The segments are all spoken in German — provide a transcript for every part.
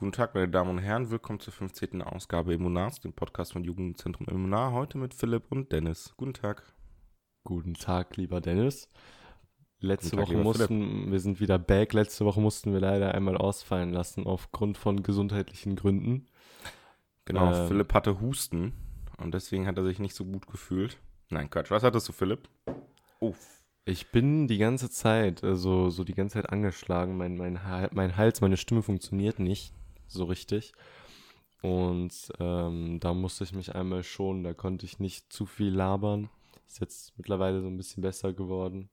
Guten Tag, meine Damen und Herren. Willkommen zur 15. Ausgabe Immunars, dem Podcast von Jugendzentrum Immunar. Heute mit Philipp und Dennis. Guten Tag. Guten Tag, lieber Dennis. Letzte Tag, Woche mussten, wir sind wieder back. Letzte Woche mussten wir leider einmal ausfallen lassen aufgrund von gesundheitlichen Gründen. Genau, Ähm. Philipp hatte Husten und deswegen hat er sich nicht so gut gefühlt. Nein, Quatsch. Was hattest du, Philipp? Oh, Ich bin die ganze Zeit, also so die ganze Zeit angeschlagen. Mein, mein, mein Hals, meine Stimme funktioniert nicht so richtig. Und ähm, da musste ich mich einmal schonen. Da konnte ich nicht zu viel labern. Ist jetzt mittlerweile so ein bisschen besser geworden.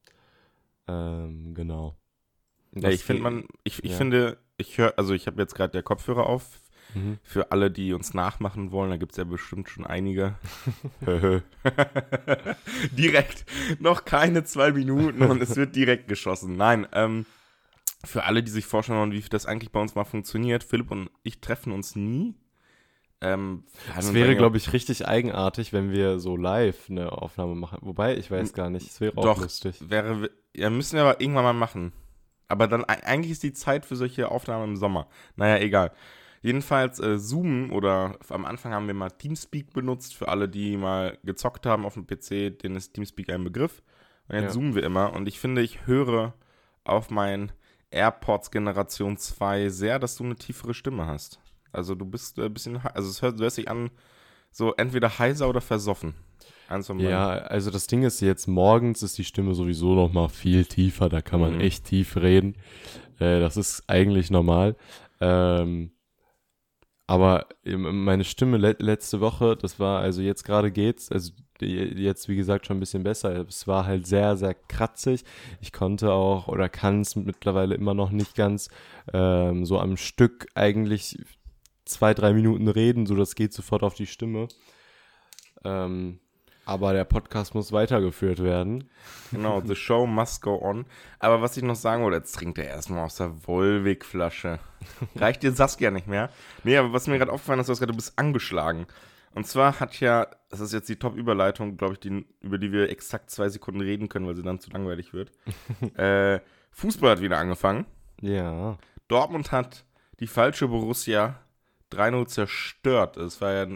Ähm, genau. ja, ich finde man, ich, ich ja. finde, ich höre, also ich habe jetzt gerade der Kopfhörer auf. Mhm. Für alle, die uns nachmachen wollen, da gibt es ja bestimmt schon einige. direkt. Noch keine zwei Minuten und es wird direkt geschossen. Nein, ähm, für alle, die sich vorstellen wollen, wie das eigentlich bei uns mal funktioniert, Philipp und ich treffen uns nie. Ähm, Es wäre, glaube ich, richtig eigenartig, wenn wir so live eine Aufnahme machen. Wobei, ich weiß gar nicht, es wäre auch Doch, lustig. Wäre, ja, müssen wir aber irgendwann mal machen. Aber dann, eigentlich ist die Zeit für solche Aufnahmen im Sommer. Naja, egal. Jedenfalls äh, Zoom oder am Anfang haben wir mal Teamspeak benutzt. Für alle, die mal gezockt haben auf dem PC, denen ist Teamspeak ein Begriff. Und jetzt Ja. zoomen wir immer. Und ich finde, ich höre auf mein AirPods Generation 2 sehr, dass du eine tiefere Stimme hast. Also du bist äh, ein bisschen, he- also es hört, du hörst dich an, so entweder heiser oder versoffen. Ja, also das Ding ist jetzt, morgens ist die Stimme sowieso noch mal viel tiefer, da kann man Mhm. echt tief reden. Äh, das ist eigentlich normal. Ähm, aber eben meine Stimme le letzte Woche, das war, also jetzt gerade geht's, also jetzt wie gesagt schon ein bisschen besser. Es war halt sehr, sehr kratzig. Ich konnte auch oder kann es mittlerweile immer noch nicht ganz ähm, so am Stück eigentlich zwei, drei Minuten reden, so das geht sofort auf die Stimme. Ähm, aber der Podcast muss weitergeführt werden. Genau, the show must go on. Aber was ich noch sagen wollte, jetzt trinkt er erstmal aus der Volvic-Flasche. Reicht dir Saskia nicht mehr? Nee, aber was mir gerade aufgefallen ist, du hast gesagt, du bist angeschlagen. Und zwar hat ja, das ist jetzt die Top-Überleitung, glaube ich, die, über die wir exakt zwei Sekunden reden können, weil sie dann zu langweilig wird. äh, Fußball hat wieder angefangen. Ja. Dortmund hat die falsche Borussia 3-0 zerstört. Es war ja,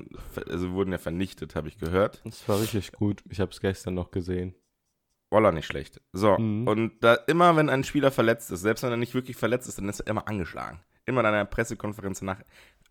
also wurden ja vernichtet, habe ich gehört. Das war richtig gut. Ich habe es gestern noch gesehen. Voila, nicht schlecht. So, Mhm. und da immer, wenn ein Spieler verletzt ist, selbst wenn er nicht wirklich verletzt ist, dann ist er immer angeschlagen. Immer in einer Pressekonferenz danach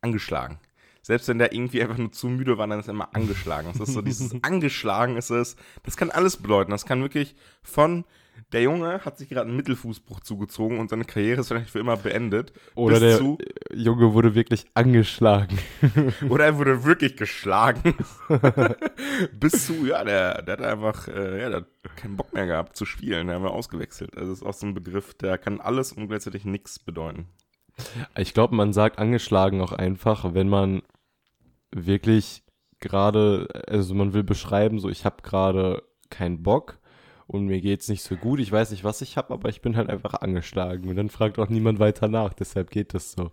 angeschlagen. Selbst wenn der irgendwie einfach nur zu müde war, dann ist er immer angeschlagen. Das ist so dieses angeschlagen ist es. Das kann alles bedeuten. Das kann wirklich von der Junge hat sich gerade einen Mittelfußbruch zugezogen und seine Karriere ist vielleicht für immer beendet. Oder der zu, Junge wurde wirklich angeschlagen. oder er wurde wirklich geschlagen. bis zu, ja, der, der hat einfach, äh, ja, der hat keinen Bock mehr gehabt zu spielen. Der haben wir ausgewechselt. Also das ist auch so ein Begriff, der kann alles und gleichzeitig nichts bedeuten. Ich glaube, man sagt angeschlagen auch einfach, wenn man wirklich gerade, also man will beschreiben, so ich habe gerade keinen Bock und mir geht's nicht so gut. Ich weiß nicht, was ich habe, aber ich bin halt einfach angeschlagen und dann fragt auch niemand weiter nach. Deshalb geht das so.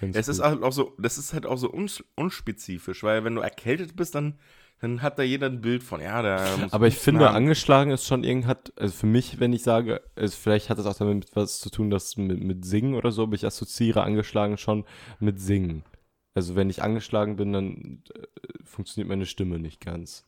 Ganz Es ist halt auch so, das ist halt auch so uns, unspezifisch, weil wenn du erkältet bist, dann, dann hat da jeder ein Bild von, ja, der muss Aber ich finde, haben. angeschlagen ist schon irgend hat, also für mich, wenn ich sage, also vielleicht hat es auch damit was zu tun, dass mit, mit Singen oder so, aber ich assoziiere angeschlagen schon mit Singen. Also wenn ich angeschlagen bin, dann äh, funktioniert meine Stimme nicht ganz.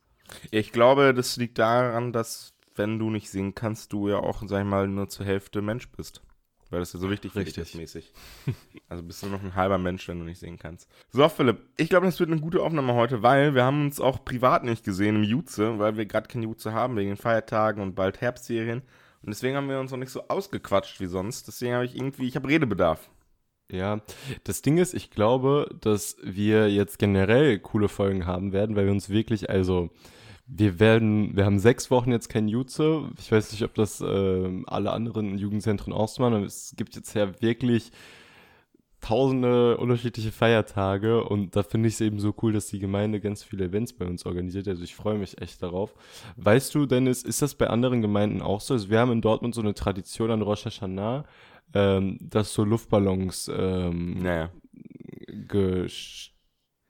Ich glaube, das liegt daran, dass wenn du nicht singen kannst, du ja auch, sag ich mal, nur zur Hälfte Mensch bist. Weil das ja so wichtig Richtig. ist mäßig. Also bist du noch ein halber Mensch, wenn du nicht singen kannst. So, Philipp, ich glaube, das wird eine gute Aufnahme heute, weil wir haben uns auch privat nicht gesehen im Jutze, weil wir gerade kein Jutze haben, wegen den Feiertagen und bald Herbstserien. Und deswegen haben wir uns noch nicht so ausgequatscht wie sonst. Deswegen habe ich irgendwie, ich habe Redebedarf. Ja, das Ding ist, ich glaube, dass wir jetzt generell coole Folgen haben werden, weil wir uns wirklich, also wir werden, wir haben sechs Wochen jetzt kein Jutze. Ich weiß nicht, ob das ähm, alle anderen Jugendzentren auch so machen, es gibt jetzt ja wirklich tausende unterschiedliche Feiertage und da finde ich es eben so cool, dass die Gemeinde ganz viele Events bei uns organisiert. Also ich freue mich echt darauf. Weißt du, Dennis, ist das bei anderen Gemeinden auch so? Also wir haben in Dortmund so eine Tradition an Rosh Hashanah, ähm, dass so Luftballons ähm, Naja,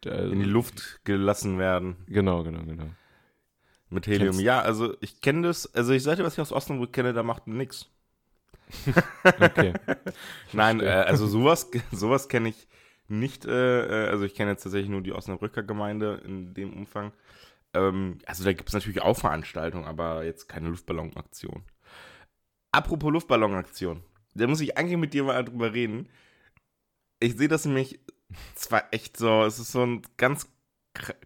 äh, in die Luft gelassen werden. Genau, genau, genau. Mit Helium. Kennst- Ja, also ich kenne das, also ich sage dir, was ich aus Osnabrück kenne, da macht nix. Okay. Nein, äh, also sowas, sowas kenne ich nicht, äh, äh, also ich kenne jetzt tatsächlich nur die Osnabrücker Gemeinde in dem Umfang. Ähm, also da gibt es natürlich auch Veranstaltungen, aber jetzt keine Luftballonaktion. Apropos Luftballonaktion, da muss ich eigentlich mit dir mal drüber reden. Ich sehe das nämlich zwar echt so, es ist so ein ganz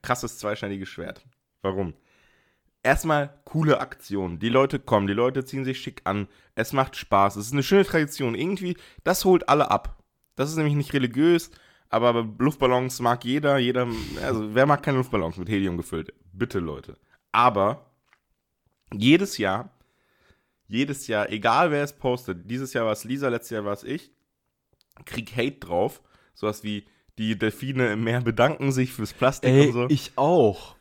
krasses zweischneidiges Schwert. Warum? Erstmal coole Aktion. Die Leute kommen, die Leute ziehen sich schick an. Es macht Spaß. Es ist eine schöne Tradition. Irgendwie, das holt alle ab. Das ist nämlich nicht religiös, aber Luftballons mag jeder. Jeder, also wer mag keine Luftballons mit Helium gefüllt? Bitte, Leute. Aber jedes Jahr, jedes Jahr, egal wer es postet, dieses Jahr war es Lisa, letztes Jahr war es ich, krieg Hate drauf. Sowas wie, die Delfine im Meer bedanken sich fürs Plastik Ey, und so. ich auch.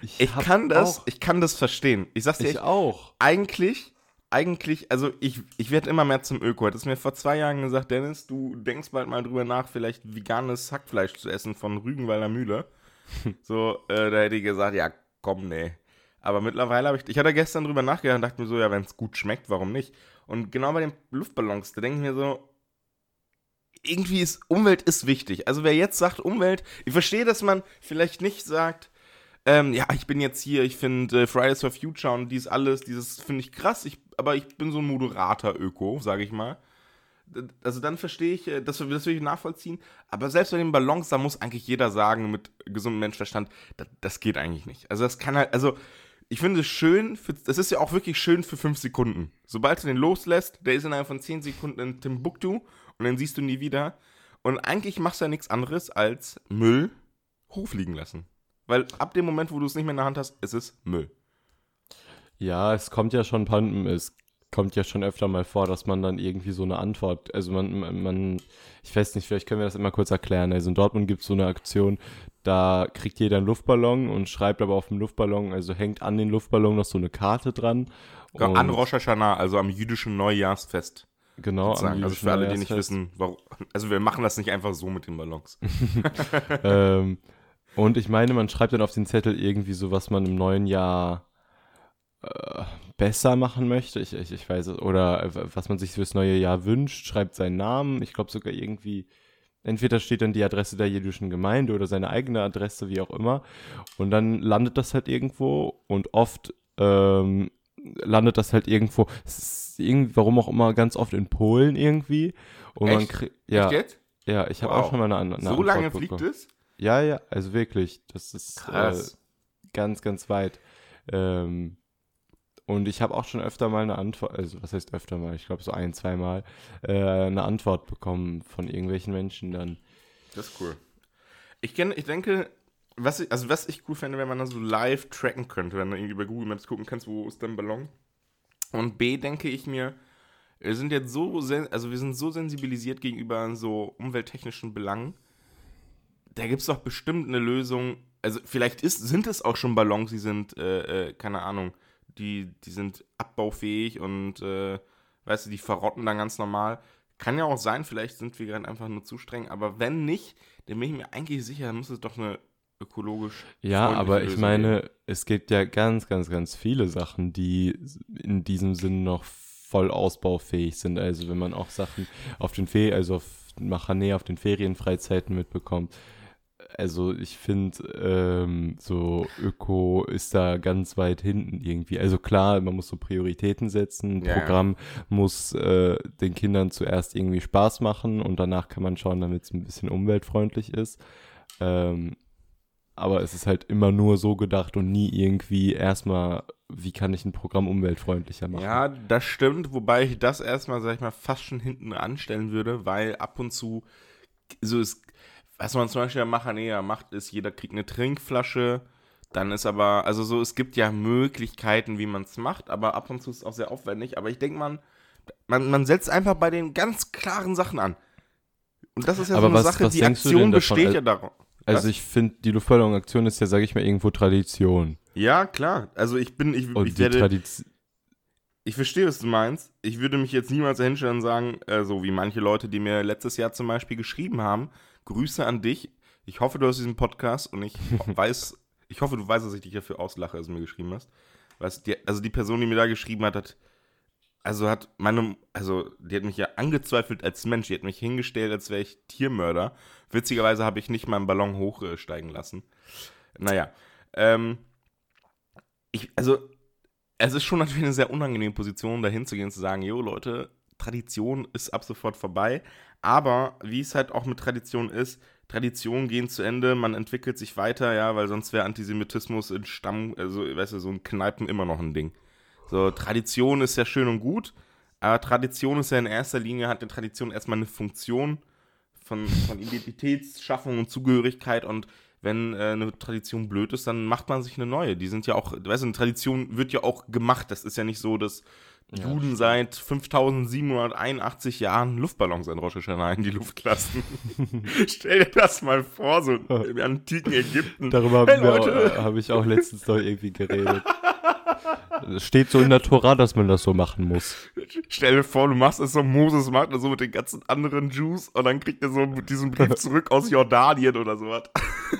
Ich, kann das, ich kann das verstehen. Ich sag's dir Ich echt, auch. eigentlich, eigentlich, also ich, ich werde immer mehr zum Öko. Hättest mir vor zwei Jahren gesagt, Dennis, du denkst bald mal drüber nach, vielleicht veganes Hackfleisch zu essen von Rügenwalder Mühle. so, äh, da hätte ich gesagt, ja, komm, nee. Aber mittlerweile habe ich, ich hatte gestern drüber nachgedacht und dachte mir so, ja, wenn es gut schmeckt, warum nicht? Und genau bei den Luftballons, da denke ich mir so, irgendwie ist Umwelt ist wichtig. Also wer jetzt sagt Umwelt, ich verstehe, dass man vielleicht nicht sagt, ähm, ja, ich bin jetzt hier, ich finde äh, Fridays for Future und dies alles, dieses finde ich krass, ich, aber ich bin so ein moderater Öko, sage ich mal. Also dann verstehe ich, äh, das, das will ich nachvollziehen. Aber selbst bei den Ballons, da muss eigentlich jeder sagen, mit gesundem Menschenverstand, das, das geht eigentlich nicht. Also das kann halt, also ich finde es schön, für, das ist ja auch wirklich schön für fünf Sekunden. Sobald du den loslässt, der ist innerhalb von zehn Sekunden in Timbuktu und dann siehst du ihn nie wieder. Und eigentlich machst du ja nichts anderes als Müll hochfliegen lassen. Weil ab dem Moment, wo du es nicht mehr in der Hand hast, ist es Müll. Ja, es kommt ja schon, es kommt ja schon öfter mal vor, dass man dann irgendwie so eine Antwort, also man, man- ich weiß nicht, vielleicht können wir das immer kurz erklären. Also in Dortmund gibt es so eine Aktion, da kriegt jeder einen Luftballon und schreibt aber auf dem Luftballon, also hängt an den Luftballon noch so eine Karte dran. An Und- Rosh Hashanah, also am jüdischen Neujahrsfest. Genau, am. Also für alle, die nicht wissen, warum. Also wir machen das nicht einfach so mit den Ballons. ähm, und ich meine, man schreibt dann auf den Zettel irgendwie so, was man im neuen Jahr äh, besser machen möchte. Ich, ich, ich weiß es. Oder äh, was man sich fürs neue Jahr wünscht, schreibt seinen Namen. Ich glaube sogar irgendwie, entweder steht dann die Adresse der jüdischen Gemeinde oder seine eigene Adresse, wie auch immer. Und dann landet das halt irgendwo und oft ähm, landet das halt irgendwo, irgendwie, warum auch immer, ganz oft in Polen irgendwie. Und man Echt? kriegt, ja, ja, ich habe Wow. auch schon mal eine, An- eine so lange bekommen. fliegt es? Ja, ja, also wirklich. Das ist äh, ganz, ganz weit. Ähm, und ich habe auch schon öfter mal eine Antwort, also was heißt öfter mal, ich glaube so ein, zweimal, äh, eine Antwort bekommen von irgendwelchen Menschen dann. Das ist cool. Ich kenne, ich denke, was ich, also was ich cool fände, wenn man das so live tracken könnte, wenn du irgendwie bei Google Maps gucken kannst, wo ist dein Ballon. Und B, denke ich mir, wir sind jetzt so, also wir sind so sensibilisiert gegenüber so umwelttechnischen Belangen. Da gibt es doch bestimmt eine Lösung. Also vielleicht ist, sind es auch schon Ballons, die sind, äh, äh, keine Ahnung, die, die sind abbaufähig und, äh, weißt du, die verrotten dann ganz normal. Kann ja auch sein, vielleicht sind wir gerade einfach nur zu streng, aber wenn nicht, dann bin ich mir eigentlich sicher, dann muss es doch eine ökologisch. Ja, aber ich Lösung meine, geben. es gibt ja ganz, ganz, ganz viele Sachen, die in diesem Sinn noch voll ausbaufähig sind. Also wenn man auch Sachen auf den Ferien, also auf Machanee, auf den Ferienfreizeiten mitbekommt. Also ich finde, ähm, so Öko ist da ganz weit hinten irgendwie. Also klar, man muss so Prioritäten setzen. Ein Ja, ja. Programm muss äh, den Kindern zuerst irgendwie Spaß machen und danach kann man schauen, damit es ein bisschen umweltfreundlich ist. Ähm, aber es ist halt immer nur so gedacht und nie irgendwie erstmal, wie kann ich ein Programm umweltfreundlicher machen. Ja, das stimmt, wobei ich das erstmal, sag ich mal, fast schon hinten anstellen würde, weil ab und zu, so ist, was man zum Beispiel am Machanea macht, ist, jeder kriegt eine Trinkflasche, dann ist aber, also so, es gibt ja Möglichkeiten, wie man es macht, aber ab und zu ist es auch sehr aufwendig, aber ich denke, man, man, man setzt einfach bei den ganz klaren Sachen an. Und das ist ja Aber so eine was- Sache, was die Aktion besteht ja darauf. Also Was? ich finde, die Luftballonaktion ist ja, sage ich mal, irgendwo Tradition. Ja, klar. Also ich bin, ich, Und ich die werde, Tradition. Ich verstehe, was du meinst. Ich würde mich jetzt niemals dahinstellen und sagen, äh, so wie manche Leute, die mir letztes Jahr zum Beispiel geschrieben haben, Grüße an dich. Ich hoffe, du hast diesen Podcast und ich weiß, ich hoffe, du weißt, dass ich dich dafür auslache, als du mir geschrieben hast. Weißt, die, also die Person, die mir da geschrieben hat, hat also hat meine, also die hat mich ja angezweifelt als Mensch, die hat mich hingestellt, als wäre ich Tiermörder. Witzigerweise habe ich nicht meinen Ballon hochsteigen lassen. Naja, ähm, ich, also es ist schon natürlich eine sehr unangenehme Position, da hinzugehen und zu sagen, jo Leute, Tradition ist ab sofort vorbei. Aber wie es halt auch mit Tradition ist, Traditionen gehen zu Ende, man entwickelt sich weiter, ja, weil sonst wäre Antisemitismus in Stamm, also weißt du, so ein Kneipen immer noch ein Ding. So, Tradition ist ja schön und gut, aber Tradition ist ja in erster Linie, hat eine Tradition erstmal eine Funktion von, von Identitätsschaffung und Zugehörigkeit und wenn äh, eine Tradition blöd ist, dann macht man sich eine neue. Die sind ja auch, weißt du, eine Tradition wird ja auch gemacht. Das ist ja nicht so, dass ja, Juden seit 5781 Jahren Luftballons an Rosh Hashanah in die Luft lassen. Stell dir das mal vor, so im antiken Ägypten. Darüber hey, habe hab ich auch letztens noch irgendwie geredet. Es steht so in der Tora, dass man das so machen muss. Stell dir vor, du machst es so, Moses macht das so mit den ganzen anderen Jews und dann kriegt er so diesen Brief zurück aus Jordanien oder sowas.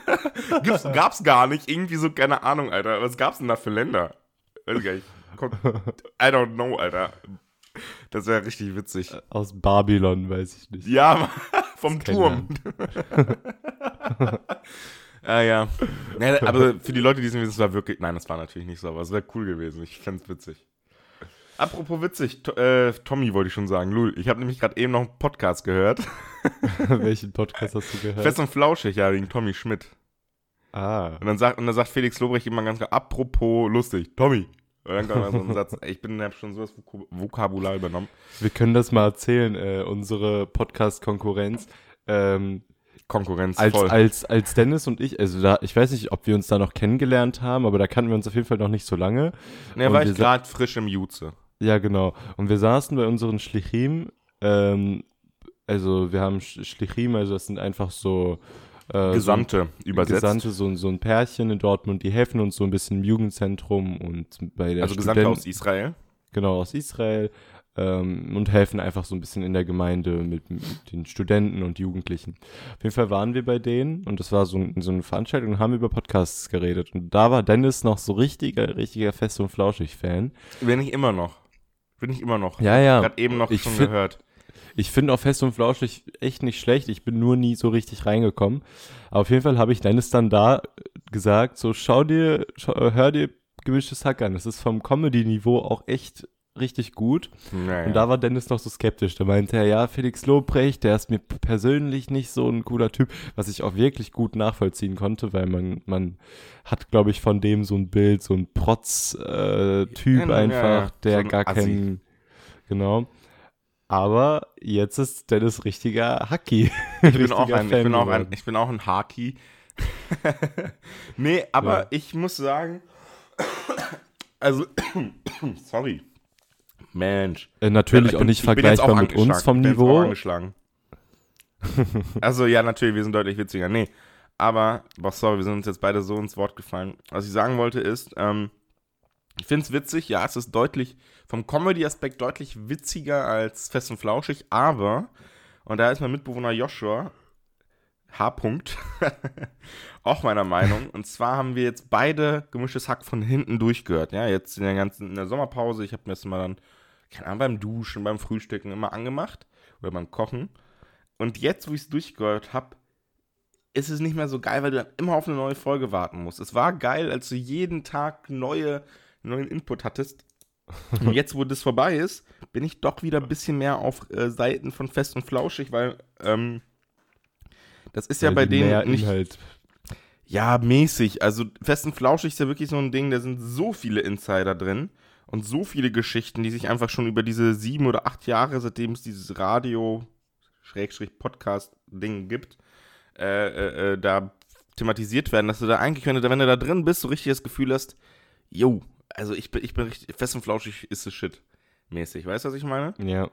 Gibt's, gab's gar nicht, irgendwie so, keine Ahnung, Alter. Was gab's denn da für Länder? Weiß gar nicht. I don't know, Alter. Das wäre richtig witzig. Aus Babylon, weiß ich nicht. Ja, vom Turm. Ah ja. ja. Aber für die Leute, die es wissen, es war wirklich. Nein, das war natürlich nicht so, aber es wäre cool gewesen. Ich fände es witzig. Apropos witzig, to, äh, Tommy wollte ich schon sagen. Lul, ich habe nämlich gerade eben noch einen Podcast gehört. Welchen Podcast hast du gehört? Fest und Flauschig, ja, wegen Tommy Schmidt. Ah. Und dann sagt, und dann sagt Felix Lobrecht immer ganz klar, apropos lustig, Tommy. Und dann kommt so ein Satz, ich bin hab schon so das Vokabular übernommen. Wir können das mal erzählen, äh, unsere Podcast-Konkurrenz. Ähm, Konkurrenz als, voll. Als, als Dennis und ich, also da, ich weiß nicht, ob wir uns da noch kennengelernt haben, aber da kannten wir uns auf jeden Fall noch nicht so lange. Ne, war ich gerade frisch im Jutze. Ja, genau. Und wir saßen bei unseren Schlichim, ähm, also wir haben Schlichim, also das sind einfach so äh, Gesandte so, übersetzt. Gesandte, so, so ein Pärchen in Dortmund, die helfen uns so ein bisschen im Jugendzentrum und bei der Also Gesandte aus Israel? Genau, aus Israel ähm, und helfen einfach so ein bisschen in der Gemeinde mit, mit, den Studenten und Jugendlichen. Auf jeden Fall waren wir bei denen und das war so, so eine Veranstaltung und haben über Podcasts geredet. Und da war Dennis noch so richtiger, richtiger Fest- und Flauschig-Fan. Bin ich immer noch. Bin ich immer noch. Ja, ja. Gerade eben noch ich schon gehört. Ich finde auch Fest und Flauschig echt nicht schlecht. Ich bin nur nie so richtig reingekommen. Aber auf jeden Fall habe ich Dennis dann da gesagt, so schau dir, schau, hör dir gemischtes Hack an. Das ist vom Comedy-Niveau auch echt richtig gut. Naja. Und da war Dennis noch so skeptisch. Da meinte er, ja, Felix Lobrecht, der ist mir persönlich nicht so ein cooler Typ, was ich auch wirklich gut nachvollziehen konnte, weil man, man hat, glaube ich, von dem so ein Bild, so ein Protz-Typ äh, einfach, ja, ja. der so gar keinen, genau. Aber jetzt ist Dennis richtiger Haki. Ich bin auch ein, ich bin auch ein, ich bin auch ein Haki. nee, aber ja. ich muss sagen, also, sorry. Mensch. Äh, natürlich bin, auch nicht vergleichbar auch mit uns vom Niveau. angeschlagen. also ja, natürlich, wir sind deutlich witziger. Nee, aber, boah, sorry, wir sind uns jetzt beide so ins Wort gefallen. Was ich sagen wollte ist, ähm, ich finde es witzig, ja, es ist deutlich, vom Comedy-Aspekt deutlich witziger als Fest und Flauschig, aber, und da ist mein Mitbewohner Joshua, H. -Punkt, auch meiner Meinung. Und zwar haben wir jetzt beide gemischtes Hack von hinten durchgehört. Ja, jetzt in der ganzen in der Sommerpause. Ich habe mir das mal dann keine Ahnung, beim Duschen, beim Frühstücken immer angemacht oder beim Kochen. Und jetzt, wo ich es durchgehört habe, ist es nicht mehr so geil, weil du dann immer auf eine neue Folge warten musst. Es war geil, als du jeden Tag neue, neuen Input hattest. Und jetzt, wo das vorbei ist, bin ich doch wieder ein bisschen mehr auf äh, Seiten von Fest und Flauschig, weil ähm, das ist weil ja bei denen nicht. Inhalt. Ja, mäßig. Also Fest und Flauschig ist ja wirklich so ein Ding, da sind so viele Insider drin und so viele Geschichten, die sich einfach schon über diese sieben oder acht Jahre, seitdem es dieses Radio-Podcast-Ding gibt, äh, äh, äh, da thematisiert werden, dass du da eigentlich, wenn du, wenn du da drin bist, so richtig das Gefühl hast, yo, also ich bin, ich bin richtig fest und flauschig ist das Shit mäßig. Weißt du, was ich meine? Ja,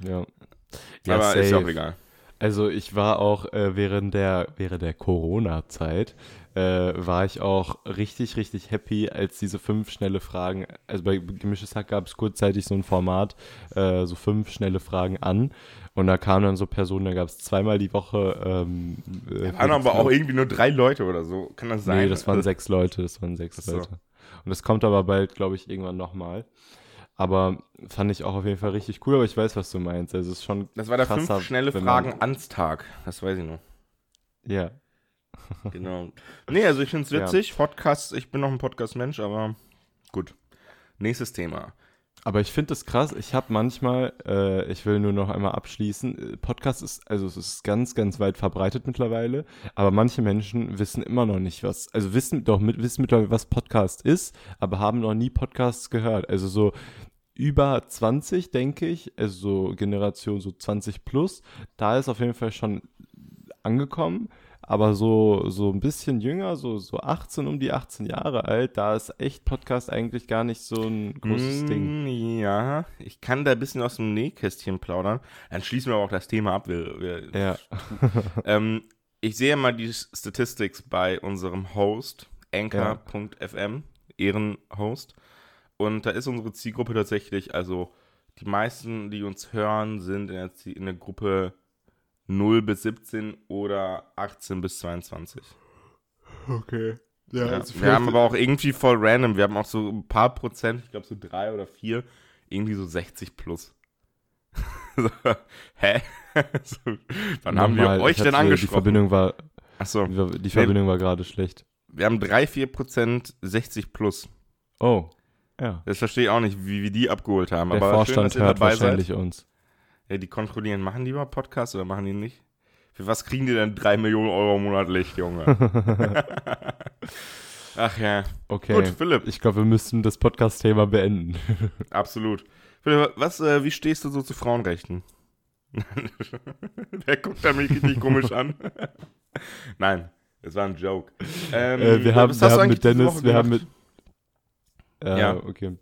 ja. ja Aber safe. ist ja auch egal. Also ich war auch äh, während der, während der Corona-Zeit, äh, war ich auch richtig, richtig happy, als diese fünf schnelle Fragen, also bei Gemischtes Hack gab es kurzzeitig so ein Format, äh, so fünf schnelle Fragen an. Und da kamen dann so Personen, da gab es zweimal die Woche. Ähm, äh, waren aber auch irgendwie nur drei Leute oder so. Kann das sein? Nee, das waren sechs Leute, das waren sechs so. Leute. Und das kommt aber bald, glaube ich, irgendwann nochmal. Aber fand ich auch auf jeden Fall richtig cool, aber ich weiß, was du meinst. Also es ist schon. Das war der krasser, fünf schnelle Fragen ans Tag. Das weiß ich noch. Ja. Genau. Nee, also ich finde es Ja. witzig. Podcast, ich bin noch ein Podcast-Mensch, aber gut. Nächstes Thema. Aber ich finde es krass. Ich habe manchmal, äh, ich will nur noch einmal abschließen, äh, Podcast ist, also es ist ganz, ganz weit verbreitet mittlerweile, aber manche Menschen wissen immer noch nicht was, also wissen doch mit, wissen mittlerweile, was Podcast ist, aber haben noch nie Podcasts gehört. Also so über 20, denke ich, also so Generation so 20 plus, da ist auf jeden Fall schon angekommen. Aber so, so ein bisschen jünger, so, so 18, um die 18 Jahre alt, da ist echt Podcast eigentlich gar nicht so ein großes Mm, Ding. Ja, ich kann da ein bisschen aus dem Nähkästchen plaudern. Dann schließen wir aber auch das Thema ab. Wir, wir, Ja. ähm, ich sehe mal die Statistics bei unserem Host, anchor.fm, Ehrenhost. Und da ist unsere Zielgruppe tatsächlich, also die meisten, die uns hören, sind in der, Zie- in der Gruppe 0 bis 17 oder 18 bis 22. Okay. Ja, wir haben aber auch irgendwie voll random. Wir haben auch so ein paar Prozent, ich glaube so drei oder vier, irgendwie so 60 plus. so, hä? so, wann haben wir euch denn angesprochen? Die Verbindung war, Achso, die die Verbindung war gerade schlecht. wir haben 3, 4 Prozent 60 plus. Oh. Ja. Das verstehe ich auch nicht, wie wir die abgeholt haben. Der aber Vorstand schön, dass ihr hört dabei wahrscheinlich seid. uns. Ja, die kontrollieren, machen die überhaupt Podcasts oder machen die nicht? Für was kriegen die denn 3 Millionen Euro monatlich, Junge? Ach ja, Okay. gut, Philipp. Ich glaube, wir müssen das Podcast-Thema beenden. Absolut. Philipp, was, äh, wie stehst du so zu Frauenrechten? Der guckt da mich richtig komisch an. Nein, es war ein Joke. Ähm, äh, wir haben, was wir haben mit Dennis, wir haben mit. Äh, Ja. okay.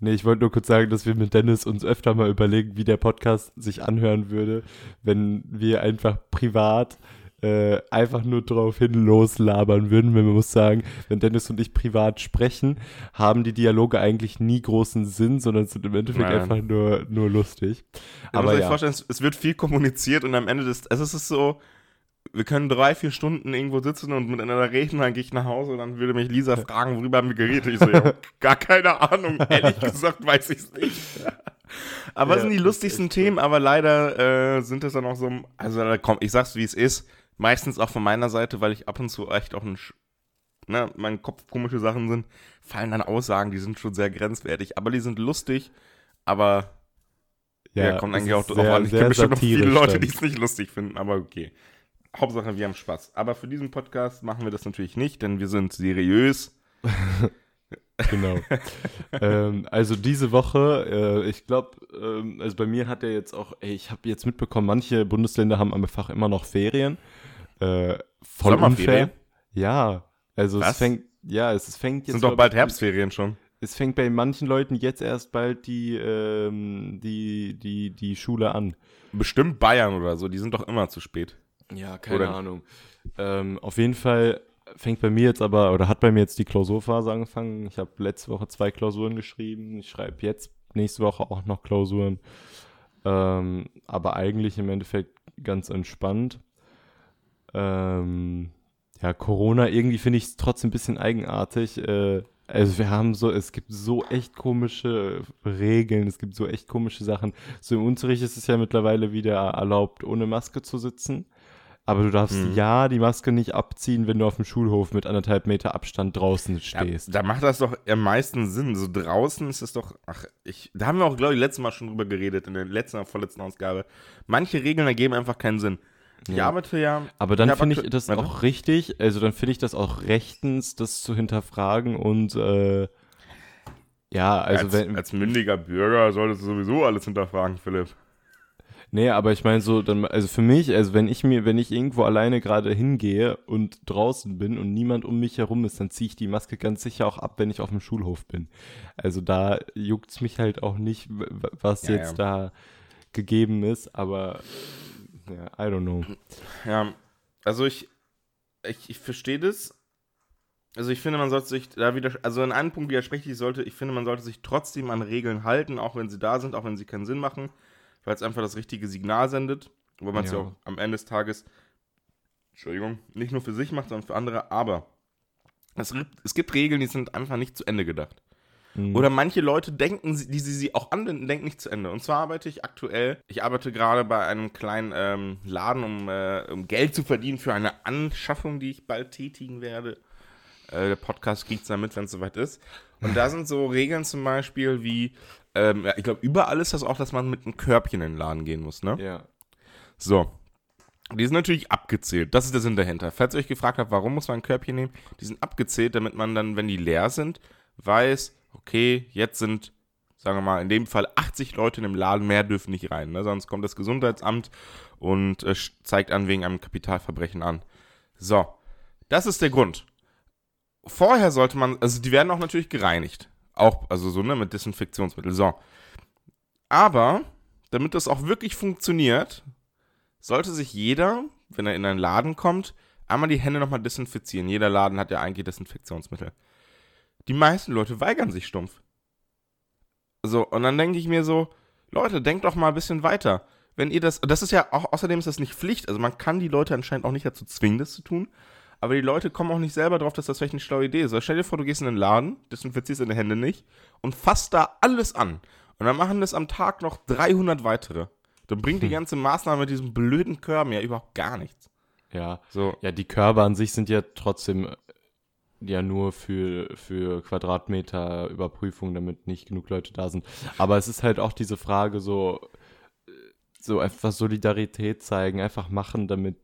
Nee, ich wollte nur kurz sagen, dass wir mit Dennis uns öfter mal überlegen, wie der Podcast sich anhören würde, wenn wir einfach privat äh, einfach nur drauf hin loslabern würden. Wenn man muss sagen, wenn Dennis und ich privat sprechen, haben die Dialoge eigentlich nie großen Sinn, sondern sind im Endeffekt Nein. einfach nur, nur lustig. Aber euch ja. vorstellen, es, es wird viel kommuniziert und am Ende des, also es ist so, wir können drei, vier Stunden irgendwo sitzen und miteinander reden, dann gehe ich nach Hause und dann würde mich Lisa fragen, worüber haben wir geredet? Ich so, ja, gar keine Ahnung, ehrlich gesagt weiß ich es nicht. Aber Ja, sind die lustigsten. Themen, aber leider äh, sind das dann auch so, also komm, ich sag's wie es ist, meistens auch von meiner Seite, weil ich ab und zu echt auch ein, ne, mein Kopf komische Sachen sind, fallen dann Aussagen, die sind schon sehr grenzwertig, aber die sind lustig, aber ja, kommt es eigentlich auch drauf an. Ich kenne bestimmt noch viele Leute, die es nicht lustig finden, aber okay. Hauptsache, wir haben Spaß. Aber für diesen Podcast machen wir das natürlich nicht, denn wir sind seriös. Genau. ähm, also diese Woche, äh, ich glaube, ähm, also bei mir hat er jetzt auch, ey, ich habe jetzt mitbekommen, manche Bundesländer haben einfach immer noch Ferien. Äh, voll unfair. Ja, also Was? es fängt, ja, es, es fängt Es jetzt. sind doch bald Herbstferien schon. Es fängt bei manchen Leuten jetzt erst bald die, ähm, die, die, die Schule an. Bestimmt Bayern oder so, die sind doch immer zu spät. Ja, keine Oder- Ahnung. Ähm, auf jeden Fall fängt bei mir jetzt aber, oder hat bei mir jetzt die Klausurphase angefangen. Ich habe letzte Woche zwei Klausuren geschrieben. Ich schreibe jetzt nächste Woche auch noch Klausuren. Ähm, aber eigentlich im Endeffekt ganz entspannt. Ähm, ja, Corona, irgendwie finde ich es trotzdem ein bisschen eigenartig. Äh, also wir haben so, es gibt so echt komische Regeln, es gibt so echt komische Sachen. So im Unterricht ist es ja mittlerweile wieder erlaubt, ohne Maske zu sitzen. Aber du darfst Mhm. ja die Maske nicht abziehen, wenn du auf dem Schulhof mit anderthalb Meter Abstand draußen Ja, stehst. da macht das doch am meisten Sinn. So draußen ist es doch, ach, ich, da haben wir auch, glaube ich, letztes Mal schon drüber geredet, in der letzten oder vorletzten Ausgabe. Manche Regeln ergeben einfach keinen Sinn. Ich Ja. arbeite ja. Aber dann finde ich das Warte. auch richtig, also dann finde ich das auch rechtens, das zu hinterfragen und äh, ja, also als, wenn, als mündiger Bürger solltest du sowieso alles hinterfragen, Philipp. Nee, aber ich meine so, dann, also für mich, also wenn ich mir, wenn ich irgendwo alleine gerade hingehe und draußen bin und niemand um mich herum ist, dann ziehe ich die Maske ganz sicher auch ab, wenn ich auf dem Schulhof bin. Also da juckt's mich halt auch nicht, was Ja, jetzt da gegeben ist, aber ja, I don't know. Ja, also ich, ich, ich verstehe das. Also ich finde, man sollte sich da wieder, also in einem Punkt widerspreche ich sollte, ich finde, man sollte sich trotzdem an Regeln halten, auch wenn sie da sind, auch wenn sie keinen Sinn machen, weil es einfach das richtige Signal sendet, wo man es ja. Ja. auch am Ende des Tages, Entschuldigung, nicht nur für sich macht, sondern für andere, aber es gibt, es gibt Regeln, die sind einfach nicht zu Ende gedacht. Mhm. Oder manche Leute denken, die sie, sie auch anwenden, denken nicht zu Ende. Und zwar arbeite ich aktuell, ich arbeite gerade bei einem kleinen ähm, Laden, um, äh, um Geld zu verdienen für eine Anschaffung, die ich bald tätigen werde. Äh, der Podcast kriegt es dann mit, wenn es soweit ist. Und da sind so Regeln zum Beispiel wie, ähm, ja, ich glaube, überall ist das auch, dass man mit einem Körbchen in den Laden gehen muss, ne? Ja. So. Die sind natürlich abgezählt. Das ist der Sinn dahinter. Falls ihr euch gefragt habt, warum muss man ein Körbchen nehmen, die sind abgezählt, damit man dann, wenn die leer sind, weiß, okay, jetzt sind, sagen wir mal, in dem Fall 80 Leute in dem Laden, mehr dürfen nicht rein. Ne? Sonst kommt das Gesundheitsamt und äh, zeigt an wegen einem Kapitalverbrechen an. So. Das ist der Grund. Vorher sollte man, also die werden auch natürlich gereinigt. Auch, also so, ne, mit Desinfektionsmittel. So. Aber, damit das auch wirklich funktioniert, sollte sich jeder, wenn er in einen Laden kommt, einmal die Hände nochmal desinfizieren. Jeder Laden hat ja eigentlich Desinfektionsmittel. Die meisten Leute weigern sich stumpf. So, und dann denke ich mir so, Leute, denkt doch mal ein bisschen weiter. Wenn ihr das, das ist ja auch, außerdem ist das nicht Pflicht, also man kann die Leute anscheinend auch nicht dazu zwingen, das zu tun, aber die Leute kommen auch nicht selber drauf, dass das vielleicht eine schlaue Idee ist. Also stell dir vor, du gehst in den Laden, desinfizierst deine Hände nicht und fasst da alles an. Und dann machen das am Tag noch 300 weitere. Dann bringt die ganze Maßnahme mit diesem blöden Körben ja überhaupt gar nichts. Ja. So, Ja, die Körbe an sich sind ja trotzdem äh, ja nur für, für Quadratmeter Überprüfung, damit nicht genug Leute da sind. Aber es ist halt auch diese Frage so, äh, so einfach Solidarität zeigen, einfach machen, damit,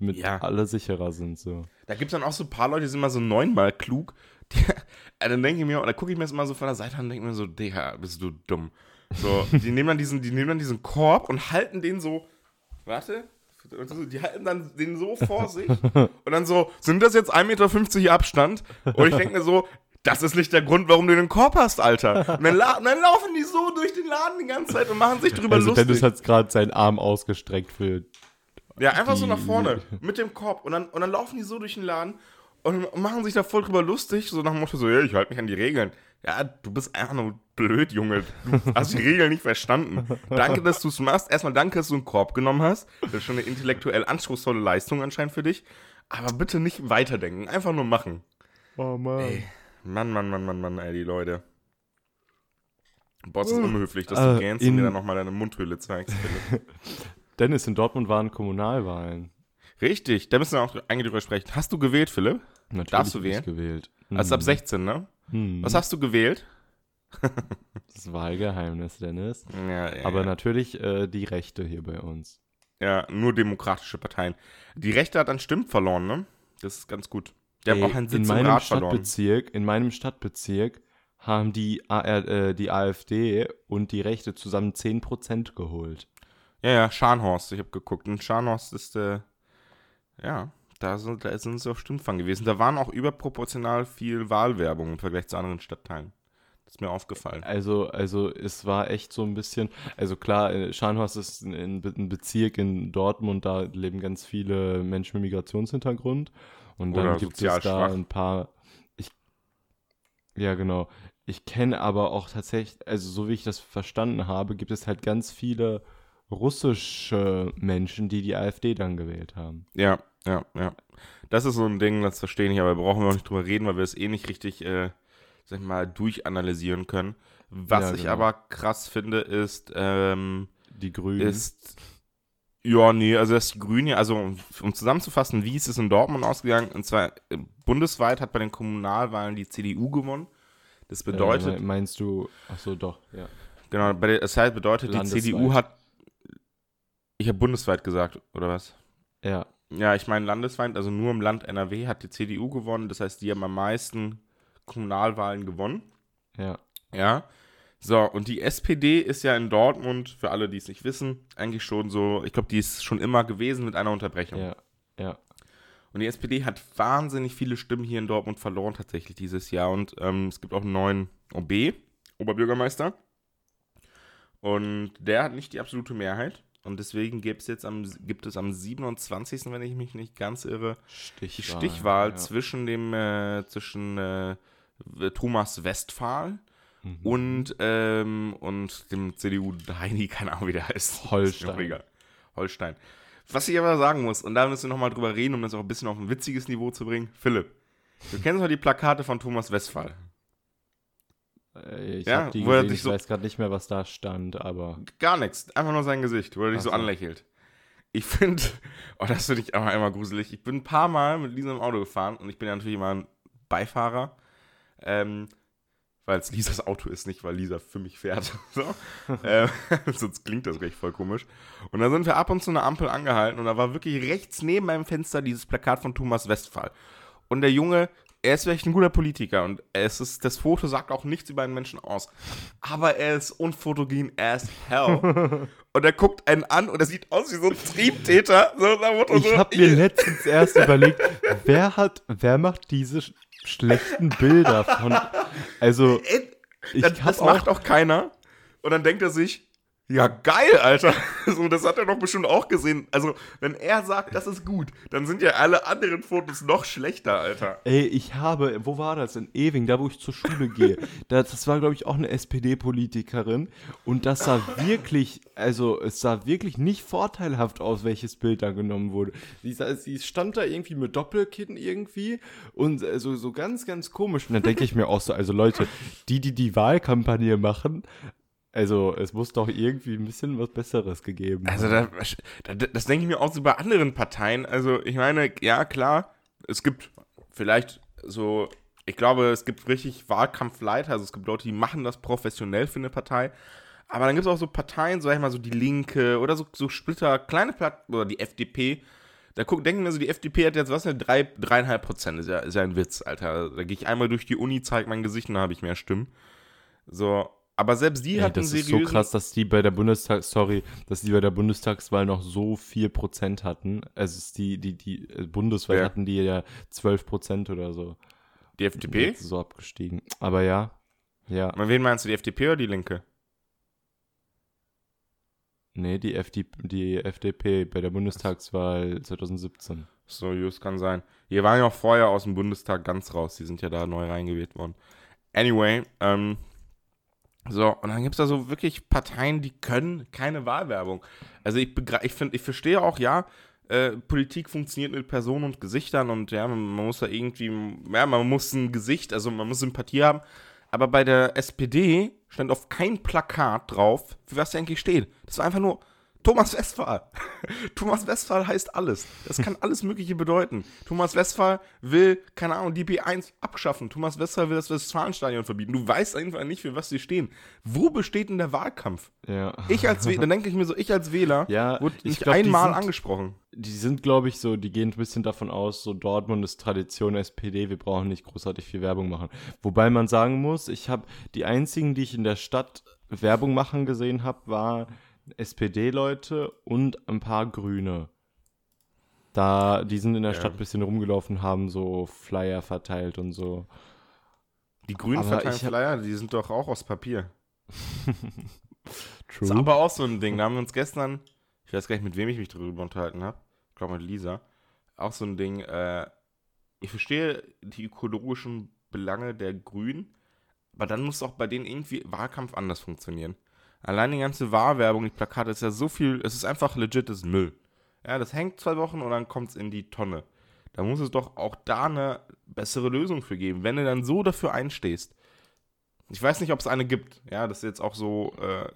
damit Ja. alle sicherer sind. So. Da gibt es dann auch so ein paar Leute, die sind mal so neunmal klug. Die, äh, dann denke ich mir, oder gucke ich mir das immer so von der Seite an und denke mir so, Digga, bist du dumm. So, die nehmen dann diesen, die nehmen dann diesen Korb und halten den so, warte, die halten dann den so vor sich und dann so, sind das jetzt 1,50 Meter Abstand? Und ich denke mir so, das ist nicht der Grund, warum du den Korb hast, Alter. Und dann, la dann laufen die so durch den Laden die ganze Zeit und machen sich drüber Also lustig. Dennis hat gerade seinen Arm ausgestreckt für. Ja, einfach so Die- nach vorne mit dem Korb und dann, und dann laufen die so durch den Laden und machen sich da voll drüber lustig, so nach dem Motto so, ja, ich halte mich an die Regeln. Ja, du bist einfach nur blöd, Junge. Du hast die Regeln nicht verstanden. Danke, dass du es machst. Erstmal danke, dass du einen Korb genommen hast. Das ist schon eine intellektuell anspruchsvolle Leistung anscheinend für dich. Aber bitte nicht weiterdenken, einfach nur machen. Oh Mann. Ey, Mann, Mann, Mann, Mann, Mann, ey, die Leute. Boah, es ist unhöflich, dass du gähnst und mir dann nochmal deine Mundhöhle zeigst. Philipp. Dennis, in Dortmund waren Kommunalwahlen. Richtig, da müssen wir auch eigentlich drüber sprechen. Hast du gewählt, Philipp? Natürlich Darfst du hab ich wählen? gewählt. Also ab Hm. 16, ne? Hm. Was hast du gewählt? Das Wahlgeheimnis, Dennis. Ja, ja, Aber ja. natürlich äh, die Rechte hier bei uns. ja, nur demokratische Parteien. Die Rechte hat an Stimmen verloren, ne? Das ist ganz gut. Haben Ey, auch einen in Sitz im meinem Rat verloren. Stadtbezirk, in meinem Stadtbezirk haben die, AR, äh, die AfD und die Rechte zusammen 10% geholt. Ja, ja, Scharnhorst, ich habe geguckt. Und Scharnhorst ist, äh, ja, da sind, da sind sie auf Stimmfang gewesen. Da waren auch überproportional viel Wahlwerbung im Vergleich zu anderen Stadtteilen. Das ist mir aufgefallen. Also, also es war echt so ein bisschen, also klar, äh, Scharnhorst ist ein, ein Be- ein Bezirk in Dortmund, da leben ganz viele Menschen mit Migrationshintergrund. Und dann Oder gibt es da schwach. ein paar, ich, ja genau, ich kenne aber auch tatsächlich, also so wie ich das verstanden habe, gibt es halt ganz viele russische Menschen, die die AfD dann gewählt haben. Ja, ja, ja. Das ist so ein Ding, das verstehe ich, aber da brauchen wir auch nicht drüber reden, weil wir es eh nicht richtig, äh, sag ich mal, durchanalysieren können. Was Ja, ich genau. aber krass finde, ist, ähm, Die Grünen. ist. Ja, nee, also das Grüne, also um, um zusammenzufassen, wie ist es in Dortmund ausgegangen? Und zwar äh, bundesweit hat bei den Kommunalwahlen die CDU gewonnen. Das bedeutet, Äh, meinst du, ach so, doch, ja. genau, bei der, das heißt, bedeutet, die. CDU hat. Ich habe bundesweit gesagt, oder was? Ja, Ja, ich meine landesweit, also nur im Land NRW hat die CDU gewonnen. Das heißt, die haben am meisten Kommunalwahlen gewonnen. ja. Ja. So, und die SPD ist ja in Dortmund, für alle, die es nicht wissen, eigentlich schon so, ich glaube, die ist schon immer gewesen mit einer Unterbrechung. Ja, ja. Und die SPD hat wahnsinnig viele Stimmen hier in Dortmund verloren tatsächlich dieses Jahr. Und ähm, es gibt auch einen neuen OB, Oberbürgermeister. Und der hat nicht die absolute Mehrheit. Und deswegen gibt's jetzt am, gibt es am 27., wenn ich mich nicht ganz irre, die Stichwahl. Stichwahl ja. zwischen dem äh, zwischen äh, Thomas Westphal Mhm. und, ähm, und dem CDU Heini, keine Ahnung, wie der heißt. Holstein. Holstein. Was ich aber sagen muss, und da müssen wir nochmal drüber reden, um das auch ein bisschen auf ein witziges Niveau zu bringen. Philipp, du kennst doch die Plakate von Thomas Westphal. Äh, Ich Ja, die wo er gesehen, ich so- weiß gerade nicht mehr, was da stand, aber Gar nichts. Einfach nur sein Gesicht, wo er dich so so. anlächelt. Ich finde, oh, das finde ich aber immer gruselig. Ich bin ein paar Mal mit Lisa im Auto gefahren und ich bin ja natürlich immer ein Beifahrer. Ähm, weil es Lisas Auto ist, nicht weil Lisa für mich fährt. So. ähm, sonst klingt das gleich voll komisch. Und da sind wir ab und zu eine Ampel angehalten und da war wirklich rechts neben meinem Fenster dieses Plakat von Thomas Westphal. Und der Junge, er ist vielleicht ein guter Politiker und es ist, das Foto sagt auch nichts über einen Menschen aus. Aber er ist unfotogen as hell. und er guckt einen an und er sieht aus wie so ein Triebtäter. So, Motto ich so, habe mir letztens erst überlegt, wer hat, wer macht diese sch schlechten Bilder von, also ich das, das macht auch keiner. Und dann denkt er sich, ja geil, Alter. So, das hat er doch bestimmt auch gesehen. Also, wenn er sagt, das ist gut, dann sind ja alle anderen Fotos noch schlechter, Alter. ey, ich habe, wo war das, in Ewing, da wo ich zur Schule gehe, das, das war glaube ich auch eine SPD-Politikerin und das sah wirklich, also es sah wirklich nicht vorteilhaft aus, welches Bild da genommen wurde. Sie, sie stand da irgendwie mit Doppelkinn irgendwie und äh, so, so ganz, ganz komisch und dann denke ich mir auch so, also Leute, die, die die Wahlkampagne machen, also es muss doch irgendwie ein bisschen was Besseres gegeben Also, haben. da, da, das denke ich mir auch so bei anderen Parteien. Also, ich meine, ja, klar, es gibt vielleicht so, ich glaube, es gibt richtig Wahlkampfleiter, also es gibt Leute, die machen das professionell für eine Partei. Aber dann gibt es auch so Parteien, so sag ich mal, so die Linke oder so, so Splitter, kleine Platt oder die FDP. Da guck, denken wir so, die FDP hat jetzt was, ne, drei, dreieinhalb Prozent, ist ja, ist ja ein Witz, Alter. Da gehe ich einmal durch die Uni, zeige mein Gesicht und dann habe ich mehr Stimmen. So, aber selbst die Ey, hatten das ist so krass, dass die bei der Bundestag, sorry, dass die bei der Bundestagswahl noch so viel Prozent hatten. Also die, die, die äh, Bundeswahl Wer? hatten die ja 12 Prozent oder so. Die FDP? So abgestiegen. Aber ja, ja. Und wen meinst du, die FDP oder die Linke? Nee, die, FD, die FDP bei der Bundestagswahl 2017. So, just kann sein. Die waren ja auch vorher aus dem Bundestag ganz raus. Die sind ja da neu reingewählt worden. Anyway, ähm, so, und dann gibt es da so wirklich Parteien, die können keine Wahlwerbung. Also ich, ich finde, ich verstehe auch, ja, äh, Politik funktioniert mit Personen und Gesichtern und ja, man, man muss da irgendwie, ja, man muss ein Gesicht, also man muss Sympathie haben. Aber bei der SPD stand auf kein Plakat drauf, für was der eigentlich steht. Das war einfach nur Thomas Westphal. Thomas Westphal heißt alles. Das kann alles Mögliche bedeuten. Thomas Westphal will, keine Ahnung, die B1 abschaffen. Thomas Westphal will das Westfalenstadion verbieten. Du weißt einfach nicht, für was sie stehen. Wo besteht denn der Wahlkampf? Ja. Ich als Wähler, dann denke ich mir so, ich als Wähler Ja, wurde ich nicht glaub, einmal sind- angesprochen. Die sind, glaube ich, so, die gehen ein bisschen davon aus, so Dortmund ist Tradition SPD, wir brauchen nicht großartig viel Werbung machen. Wobei man sagen muss, ich habe die einzigen, die ich in der Stadt Werbung machen gesehen habe, waren SPD-Leute und ein paar Grüne. Da, die sind in der Ja. Stadt ein bisschen rumgelaufen, haben so Flyer verteilt und so. Die Grünen Aber verteilen hab- Flyer, die sind doch auch aus Papier. True. Ist aber auch so ein Ding. Da haben wir uns gestern, ich weiß gar nicht, mit wem ich mich darüber unterhalten habe. Ich glaube mit Lisa. Auch so ein Ding. Äh, ich verstehe die ökologischen Belange der Grünen, aber dann muss auch bei denen irgendwie Wahlkampf anders funktionieren. Allein die ganze Wahlwerbung, die Plakate, ist ja so viel, es ist einfach legites Müll. Ja, das hängt zwei Wochen und dann kommt es in die Tonne. Da muss es doch auch da eine bessere Lösung für geben, wenn du dann so dafür einstehst. Ich weiß nicht, ob es eine gibt. Ja, das ist jetzt auch so, äh,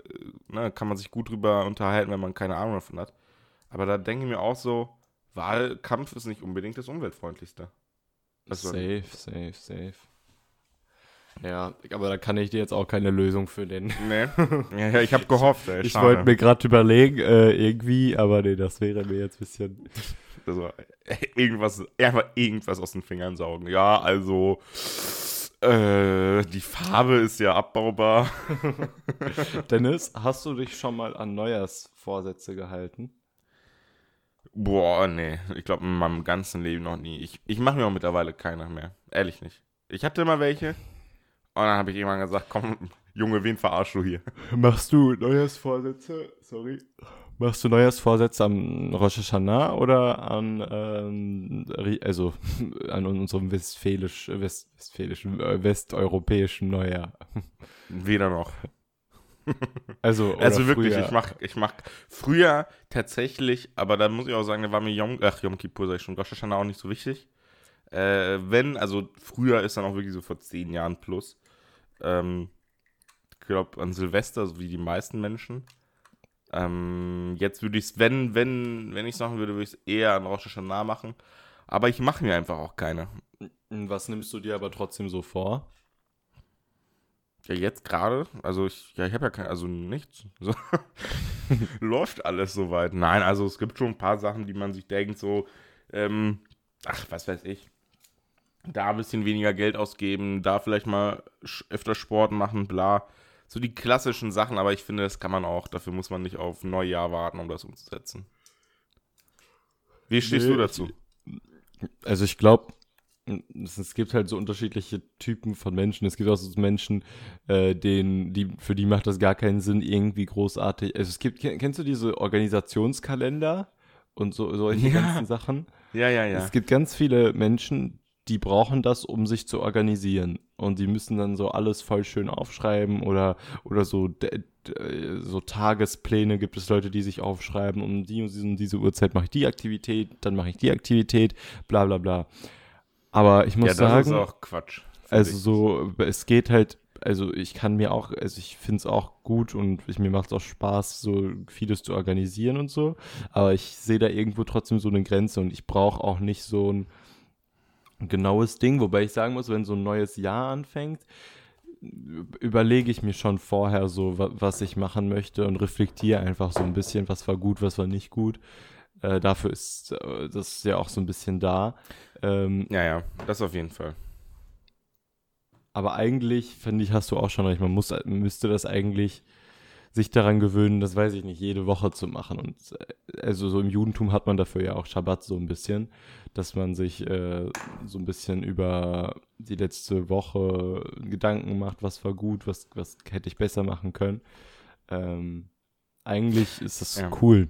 ne, kann man sich gut drüber unterhalten, wenn man keine Ahnung davon hat. Aber da denke ich mir auch so, Wahlkampf ist nicht unbedingt das umweltfreundlichste. Also, safe, safe, safe. Ja, aber da kann ich dir jetzt auch keine Lösung für den. Nee. ja, ja, ich habe gehofft, ey. Ich wollte mir gerade überlegen, äh, irgendwie, aber nee, das wäre mir jetzt ein bisschen. Also, irgendwas, einfach irgendwas aus den Fingern saugen. Ja, also, äh, die Farbe ist ja abbaubar. Dennis, hast du dich schon mal an Neujahrsvorsätze gehalten? Boah, nee. Ich glaube, in meinem ganzen Leben noch nie. Ich, ich mache mir auch mittlerweile keine mehr. Ehrlich nicht. Ich hatte immer welche. Und dann habe ich irgendwann gesagt, komm, Junge, wen verarschst du hier? Machst du Neujahrsvorsätze? Sorry. Machst du Neujahrsvorsätze am Rosh Hashanah oder an, ähm, also an unserem westfälisch, west, westfälischen, äh, westeuropäischen Neujahr? Weder noch. Also, Also wirklich, früher. ich mach, ich mach früher tatsächlich, aber da muss ich auch sagen, da war mir Yom, ach, Yom Kippur, sag ich schon, Rosh Hashanah auch nicht so wichtig. Äh, wenn, also früher ist dann auch wirklich so vor zehn Jahren plus. Ähm, glaube an Silvester, so wie die meisten Menschen. Ähm, jetzt würde ich es, wenn, wenn, wenn ich es machen würde, würde ich es eher an Rosh Hashanah machen. Aber ich mache mir einfach auch keine. Was nimmst du dir aber trotzdem so vor? Ja, jetzt gerade, also ich, ja, ich habe ja kein, also nichts. So. Läuft alles soweit. Nein, also es gibt schon ein paar Sachen, die man sich denkt, so, ähm, ach, was weiß ich. Da ein bisschen weniger Geld ausgeben, da vielleicht mal öfter Sport machen, bla. So die klassischen Sachen, aber ich finde, das kann man auch. Dafür muss man nicht auf Neujahr warten, um das umzusetzen. Wie stehst nee, du dazu? Also ich glaube, es gibt halt so unterschiedliche Typen von Menschen. Es gibt auch so Menschen, äh, denen, die, für die macht das gar keinen Sinn, irgendwie großartig. Also es gibt, kennst du diese Organisationskalender und so solche ja. ganzen Sachen? Ja, ja, ja. Es gibt ganz viele Menschen, die brauchen das, um sich zu organisieren. Und die müssen dann so alles voll schön aufschreiben oder, oder so, so Tagespläne gibt es Leute, die sich aufschreiben, um die und diese, diese Uhrzeit mache ich die Aktivität, dann mache ich die Aktivität, bla bla bla. Aber ich muss ja, das sagen. ist auch Quatsch. Also so, es geht halt, also ich kann mir auch, also ich finde es auch gut und ich, mir macht es auch Spaß, so vieles zu organisieren und so. Aber ich sehe da irgendwo trotzdem so eine Grenze und ich brauche auch nicht so ein genaues Ding. Wobei ich sagen muss, wenn so ein neues Jahr anfängt, überlege ich mir schon vorher so, was ich machen möchte und reflektiere einfach so ein bisschen, was war gut, was war nicht gut. Äh, dafür ist äh, das ja auch so ein bisschen da. Ähm, ja, ja, das auf jeden Fall. Aber eigentlich, finde ich, hast du auch schon recht, man muss, müsste das eigentlich sich daran gewöhnen, das weiß ich nicht, jede Woche zu machen. Und äh, also so im Judentum hat man dafür ja auch Schabbat so ein bisschen, dass man sich äh, so ein bisschen über die letzte Woche Gedanken macht, was war gut, was, was hätte ich besser machen können. Ähm, eigentlich ist das ja. cool.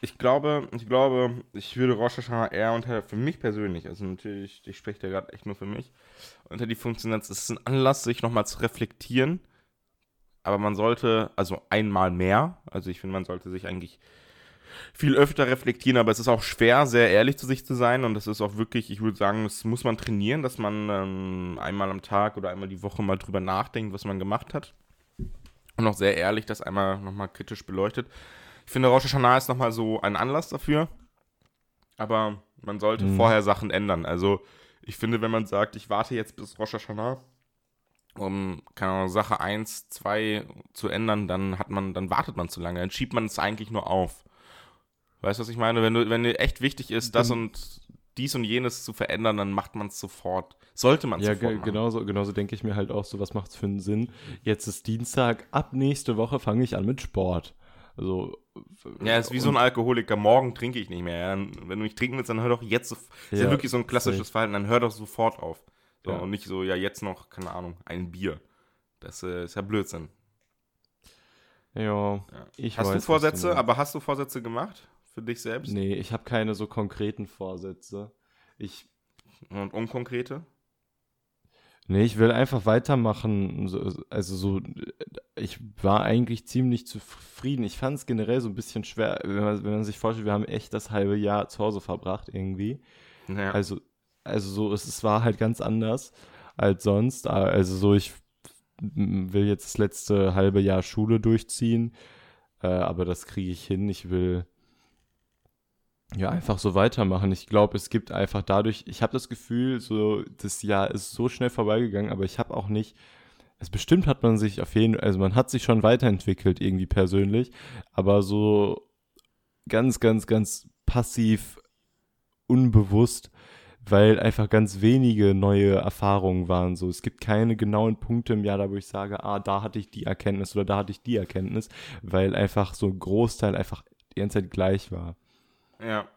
Ich glaube, ich glaube, ich würde Rosh Hashanah eher unter, für mich persönlich, also natürlich, ich spreche da gerade echt nur für mich, unter die Funktion es ist ein Anlass, sich nochmal zu reflektieren, aber man sollte, also einmal mehr, also ich finde, man sollte sich eigentlich viel öfter reflektieren, aber es ist auch schwer, sehr ehrlich zu sich zu sein und das ist auch wirklich, ich würde sagen, das muss man trainieren, dass man ähm, einmal am Tag oder einmal die Woche mal drüber nachdenkt, was man gemacht hat und auch sehr ehrlich das einmal nochmal kritisch beleuchtet. Ich finde, Rosh Hashanah ist nochmal so ein Anlass dafür. Aber man sollte mhm. vorher Sachen ändern. Also, ich finde, wenn man sagt, ich warte jetzt bis Rosh Hashanah, um, keine Ahnung, Sache 1, 2 zu ändern, dann hat man, dann wartet man zu lange. Dann schiebt man es eigentlich nur auf. Weißt du, was ich meine? Wenn du, wenn dir echt wichtig ist, das und dies und jenes zu verändern, dann macht man es sofort. Sollte man ja, sofort. Ja, genauso, genauso denke ich mir halt auch so, was macht es für einen Sinn? Jetzt ist Dienstag, ab nächste Woche fange ich an mit Sport. Also. Ja, ist wie so ein Alkoholiker. Morgen trinke ich nicht mehr. Ja. Wenn du nicht trinken willst, dann hör doch jetzt. So, ist ja, ja wirklich so ein klassisches Verhalten. Dann hör doch sofort auf. So, ja. Und nicht so, ja, jetzt noch, keine Ahnung, ein Bier. Das äh, ist ja Blödsinn. Ja, ja. ich Hast weiß, du Vorsätze, du aber hast du Vorsätze gemacht für dich selbst? Nee, ich habe keine so konkreten Vorsätze. Ich. Und unkonkrete? Nee, ich will einfach weitermachen. Also so, ich war eigentlich ziemlich zufrieden. Ich fand es generell so ein bisschen schwer, wenn man, wenn man, sich vorstellt, wir haben echt das halbe Jahr zu Hause verbracht irgendwie. Ja. Also, also so, es, es war halt ganz anders als sonst. Also so, ich will jetzt das letzte halbe Jahr Schule durchziehen, äh, aber das kriege ich hin. Ich will ja, einfach so weitermachen. Ich glaube, es gibt einfach dadurch, ich habe das Gefühl, so das Jahr ist so schnell vorbeigegangen, aber ich habe auch nicht, es bestimmt hat man sich auf jeden, also man hat sich schon weiterentwickelt irgendwie persönlich, aber so ganz, ganz, ganz passiv, unbewusst, weil einfach ganz wenige neue Erfahrungen waren. So, es gibt keine genauen Punkte im Jahr, da wo ich sage, ah, da hatte ich die Erkenntnis oder da hatte ich die Erkenntnis, weil einfach so ein Großteil einfach die ganze Zeit gleich war. Ja,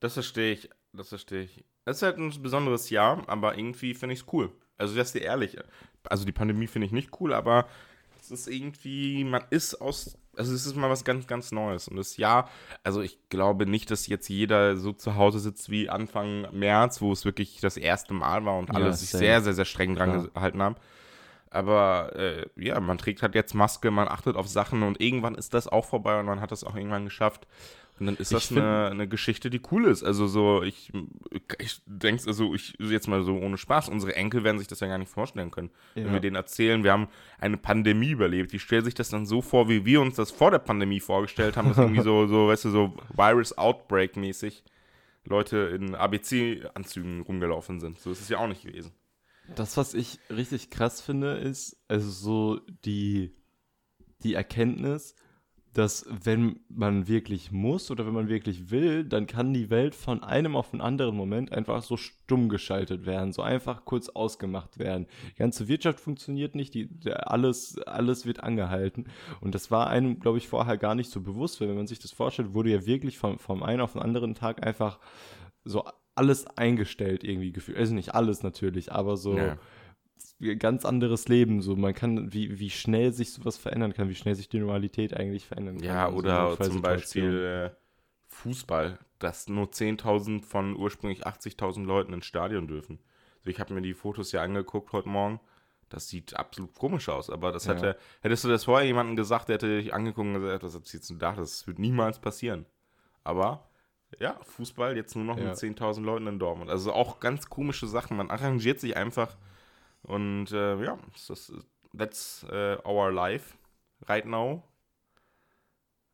das verstehe ich. Das verstehe ich. Es ist halt ein besonderes Jahr, aber irgendwie finde ich es cool. Also, das ist dir ehrlich. Also, die Pandemie finde ich nicht cool, aber es ist irgendwie, man ist aus, also es ist mal was ganz, ganz Neues. Und das Jahr, also ich glaube nicht, dass jetzt jeder so zu Hause sitzt wie Anfang März, wo es wirklich das erste Mal war und alle ja, sich sehr, sehr, sehr streng dran ja. gehalten haben. Aber äh, ja, man trägt halt jetzt Maske, man achtet auf Sachen und irgendwann ist das auch vorbei und man hat das auch irgendwann geschafft. Und dann ist das eine, eine Geschichte, die cool ist. Also so, ich, ich denke, also ich jetzt mal so ohne Spaß, unsere Enkel werden sich das ja gar nicht vorstellen können. Wenn Ja. wir denen erzählen, wir haben eine Pandemie überlebt, die stellen sich das dann so vor, wie wir uns das vor der Pandemie vorgestellt haben, dass irgendwie so, so, weißt du, so Virus Outbreak mäßig Leute in ABC-Anzügen rumgelaufen sind. So ist es ja auch nicht gewesen. Das, was ich richtig krass finde, ist, also so die, die Erkenntnis, dass wenn man wirklich muss oder wenn man wirklich will, dann kann die Welt von einem auf einen anderen Moment einfach so stumm geschaltet werden, so einfach kurz ausgemacht werden. Die ganze Wirtschaft funktioniert nicht, die, alles, alles wird angehalten. Und das war einem, glaube ich, vorher gar nicht so bewusst, weil wenn man sich das vorstellt, wurde ja wirklich vom, vom einen auf den anderen Tag einfach so alles eingestellt irgendwie gefühlt. Also nicht alles natürlich, aber so Ja. Ganz anderes Leben. So, man kann, wie, wie schnell sich sowas verändern kann, wie schnell sich die Normalität eigentlich verändern kann. Ja, in so oder zum Notfallsituationen. Beispiel äh, Fußball, dass nur 10.000 von ursprünglich 80.000 Leuten ins Stadion dürfen. Also ich habe mir die Fotos ja angeguckt heute Morgen. Das sieht absolut komisch aus, aber das Ja. hätte, hättest du das vorher jemandem gesagt, der hätte dich angeguckt und gesagt, was erzählst du da? Das wird niemals passieren. Aber ja, Fußball jetzt nur noch Ja. mit 10.000 Leuten in Dortmund. Also auch ganz komische Sachen. Man arrangiert sich einfach und äh, ja, das that's äh, our life right now.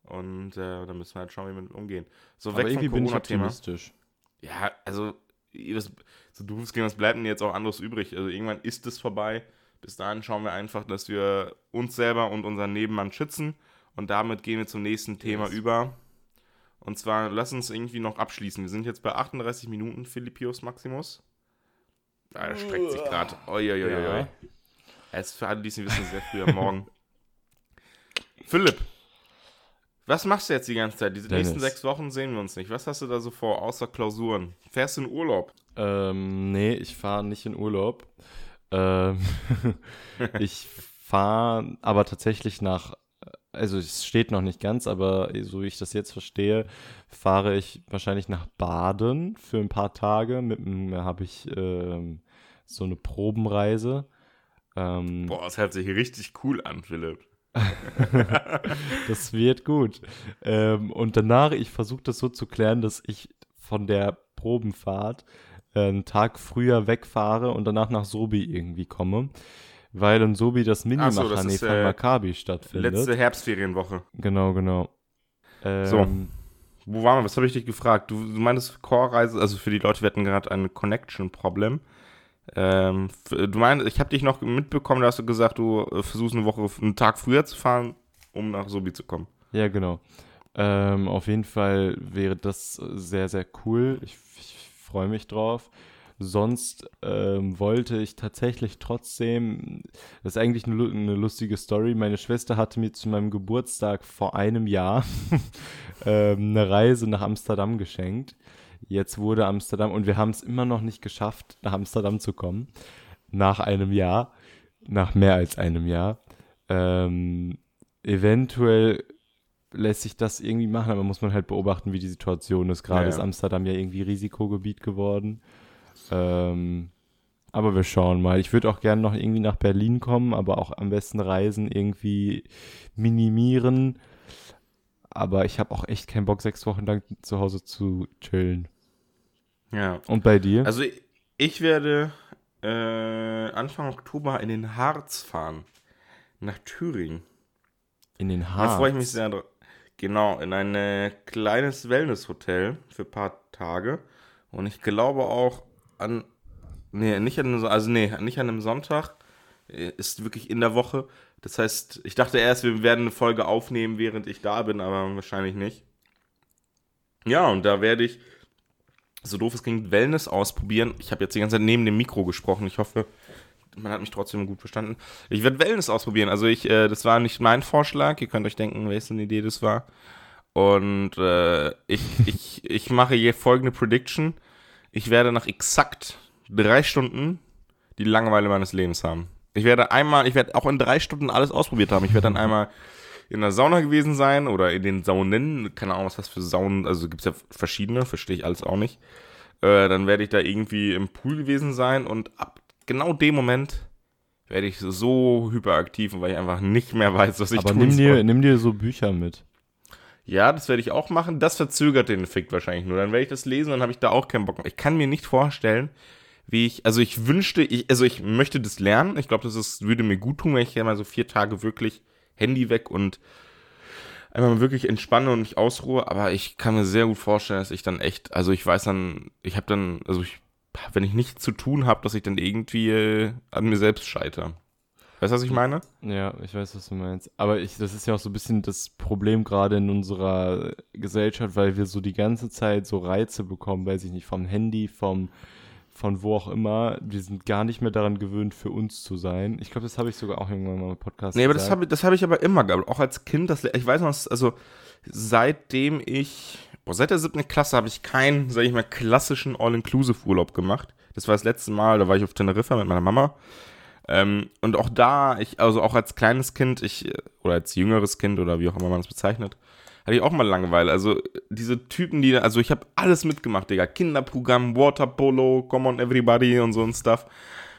Und äh, da müssen wir halt schauen, wie wir mit umgehen. So Aber weg irgendwie vom bin ich Corona-Thema. optimistisch. Ja, also das, so klingt, was bleibt denn jetzt auch anderes übrig? Also irgendwann ist es vorbei. Bis dahin schauen wir einfach, dass wir uns selber und unseren Nebenmann schützen. Und damit gehen wir zum nächsten Thema Yes. über. Und zwar, lass uns irgendwie noch abschließen. Wir sind jetzt bei 38 Minuten, Philippius Maximus. Ah, er streckt sich gerade. Ja. Er ist für alle, die es nicht wissen, sehr früh am Morgen. Philipp, was machst du jetzt die ganze Zeit? Diese Dennis. nächsten sechs Wochen sehen wir uns nicht. Was hast du da so vor, außer Klausuren? Fährst du in Urlaub? Ähm, nee, ich fahre nicht in Urlaub. Ähm, ich fahre aber tatsächlich nach, also es steht noch nicht ganz, aber so wie ich das jetzt verstehe, fahre ich wahrscheinlich nach Baden für ein paar Tage. Mit dem habe ich ähm, so eine Probenreise. Ähm, Boah, das hört sich richtig cool an, Philipp. Das wird gut. Ähm, und danach, ich versuche das so zu klären, dass ich von der Probenfahrt äh, einen Tag früher wegfahre und danach nach Sobi irgendwie komme. Weil in Sobi das Ach so, Mini-Machane ist, von äh, Maccabi stattfindet. Letzte Herbstferienwoche. Genau, genau. Ähm, So. Wo waren wir? Was habe ich dich gefragt? Du, du meintest Core-Reise, also für die Leute, wir hatten gerade ein Connection-Problem. Ähm, du meinst, ich habe dich noch mitbekommen, da hast du gesagt, du äh, versuchst eine Woche, einen Tag früher zu fahren, um nach Sobi zu kommen. Ja, genau. Ähm, auf jeden Fall wäre das sehr, sehr cool. Ich, ich freue mich drauf. Sonst ähm, wollte ich tatsächlich trotzdem, das ist eigentlich eine, eine lustige Story. Meine Schwester hatte mir zu meinem Geburtstag vor einem Jahr ähm, eine Reise nach Amsterdam geschenkt. Jetzt wurde Amsterdam und wir haben es immer noch nicht geschafft, nach Amsterdam zu kommen. Nach einem Jahr, nach mehr als einem Jahr. Ähm, eventuell lässt sich das irgendwie machen, aber muss man halt beobachten, wie die Situation ist. Gerade Ja, ist ja. Amsterdam ja irgendwie Risikogebiet geworden. Ähm, aber wir schauen mal. Ich würde auch gerne noch irgendwie nach Berlin kommen, aber auch am besten Reisen irgendwie minimieren. Aber ich habe auch echt keinen Bock, sechs Wochen lang zu Hause zu chillen. Ja. Und bei dir? Also ich, ich werde äh, Anfang Oktober in den Harz fahren. Nach Thüringen. in den Da Haaren. freue ich mich sehr drauf. Genau, in ein äh, kleines Wellness-Hotel für ein paar Tage. Und ich glaube auch an. Nee, nicht an, einem- also nee, nicht an einem Sonntag. Äh, Ist wirklich in der Woche. Das heißt, ich dachte erst, wir werden eine Folge aufnehmen, während ich da bin, aber wahrscheinlich nicht. Ja, und da werde ich, so doof es klingt, Wellness ausprobieren. Ich habe jetzt die ganze Zeit neben dem Mikro gesprochen. Ich hoffe, man hat mich trotzdem gut verstanden. Ich werde Wellness ausprobieren. Also ich, äh, das war nicht mein Vorschlag. Ihr könnt euch denken, welche Idee das war. Und äh, ich, ich, ich mache hier folgende Prediction. Ich werde nach exakt drei Stunden die Langeweile meines Lebens haben. Ich werde einmal, ich werde auch in drei Stunden alles ausprobiert haben. Ich werde dann einmal in der Sauna gewesen sein oder in den Saunen. Keine Ahnung, was das für Saunen, also gibt es ja verschiedene, verstehe ich alles auch nicht. Äh, dann werde ich da irgendwie im Pool gewesen sein und ab genau dem Moment werde ich so hyperaktiv, weil ich einfach nicht mehr weiß, was ich aber tun nimm soll. dir, nimm dir so Bücher mit. Ja, das werde ich auch machen. Das verzögert den Effekt wahrscheinlich nur. Dann werde ich das lesen, dann habe ich da auch keinen Bock mehr. Ich kann mir nicht vorstellen, wie ich, also ich wünschte, ich, also ich möchte das lernen. Ich glaube, das ist, würde mir gut tun, wenn ich ja mal so vier Tage wirklich Handy weg und einmal wirklich entspanne und mich ausruhe. Aber ich kann mir sehr gut vorstellen, dass ich dann echt, also ich weiß dann, ich habe dann, also ich, wenn ich nichts zu tun habe, dass ich dann irgendwie äh, an mir selbst scheitere. Weißt du, was ich meine? Ja, ich weiß, was du meinst. Aber ich, das ist ja auch so ein bisschen das Problem gerade in unserer Gesellschaft, weil wir so die ganze Zeit so Reize bekommen, weiß ich nicht, vom Handy, vom, von wo auch immer. Wir sind gar nicht mehr daran gewöhnt, für uns zu sein. Ich glaube, das habe ich sogar auch irgendwann mal im Podcast Nee, aber das habe das hab ich aber immer gehabt. Auch als Kind, das, ich weiß noch, also seitdem ich, boah, seit der siebten Klasse habe ich keinen, sag ich mal, klassischen All-Inclusive-Urlaub gemacht. Das war das letzte Mal, da war ich auf Teneriffa mit meiner Mama. Ähm, und auch da, ich, also auch als kleines Kind, ich, oder als jüngeres Kind oder wie auch immer man es bezeichnet, hatte ich auch mal Langeweile. Also diese Typen, die, also ich habe alles mitgemacht, Digga. Kinderprogramm, Waterpolo, Come on Everybody und so ein Stuff.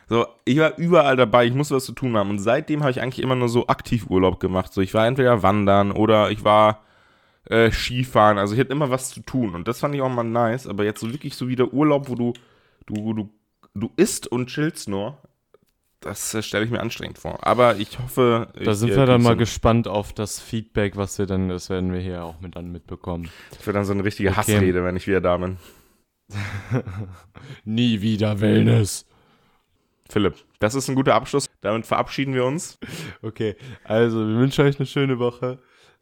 So, ich war überall dabei, ich musste was zu tun haben. Und seitdem habe ich eigentlich immer nur so Aktivurlaub gemacht. So, ich war entweder wandern oder ich war äh, Skifahren. Also ich hatte immer was zu tun. Und das fand ich auch mal nice. Aber jetzt so wirklich so wieder Urlaub, wo du, du, du, du isst und chillst nur das äh, stelle ich mir anstrengend vor. Aber ich hoffe. Da ich, sind wir dann mal gespannt auf das Feedback, was wir dann, das werden wir hier auch mit dann mitbekommen. Das wird dann so eine richtige okay. Hassrede, wenn ich wieder da bin. Nie wieder Wellness. Philipp, das ist ein guter Abschluss. Damit verabschieden wir uns. Okay, also wir wünschen euch eine schöne Woche.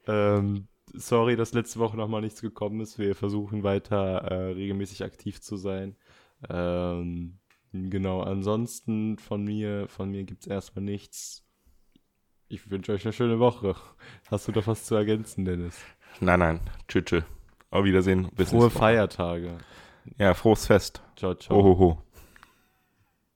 Ähm, sorry, dass letzte Woche nochmal nichts gekommen ist. Wir versuchen weiter äh, regelmäßig aktiv zu sein. Ähm, Genau, ansonsten von mir, von mir gibt es erstmal nichts. Ich wünsche euch eine schöne Woche. Hast du doch was zu ergänzen, Dennis? Nein, nein. Tschüss, tschüss. Auf Wiedersehen. Bis Frohe Feiertage. Ja, frohes Fest. Ciao, ciao. Ohoho.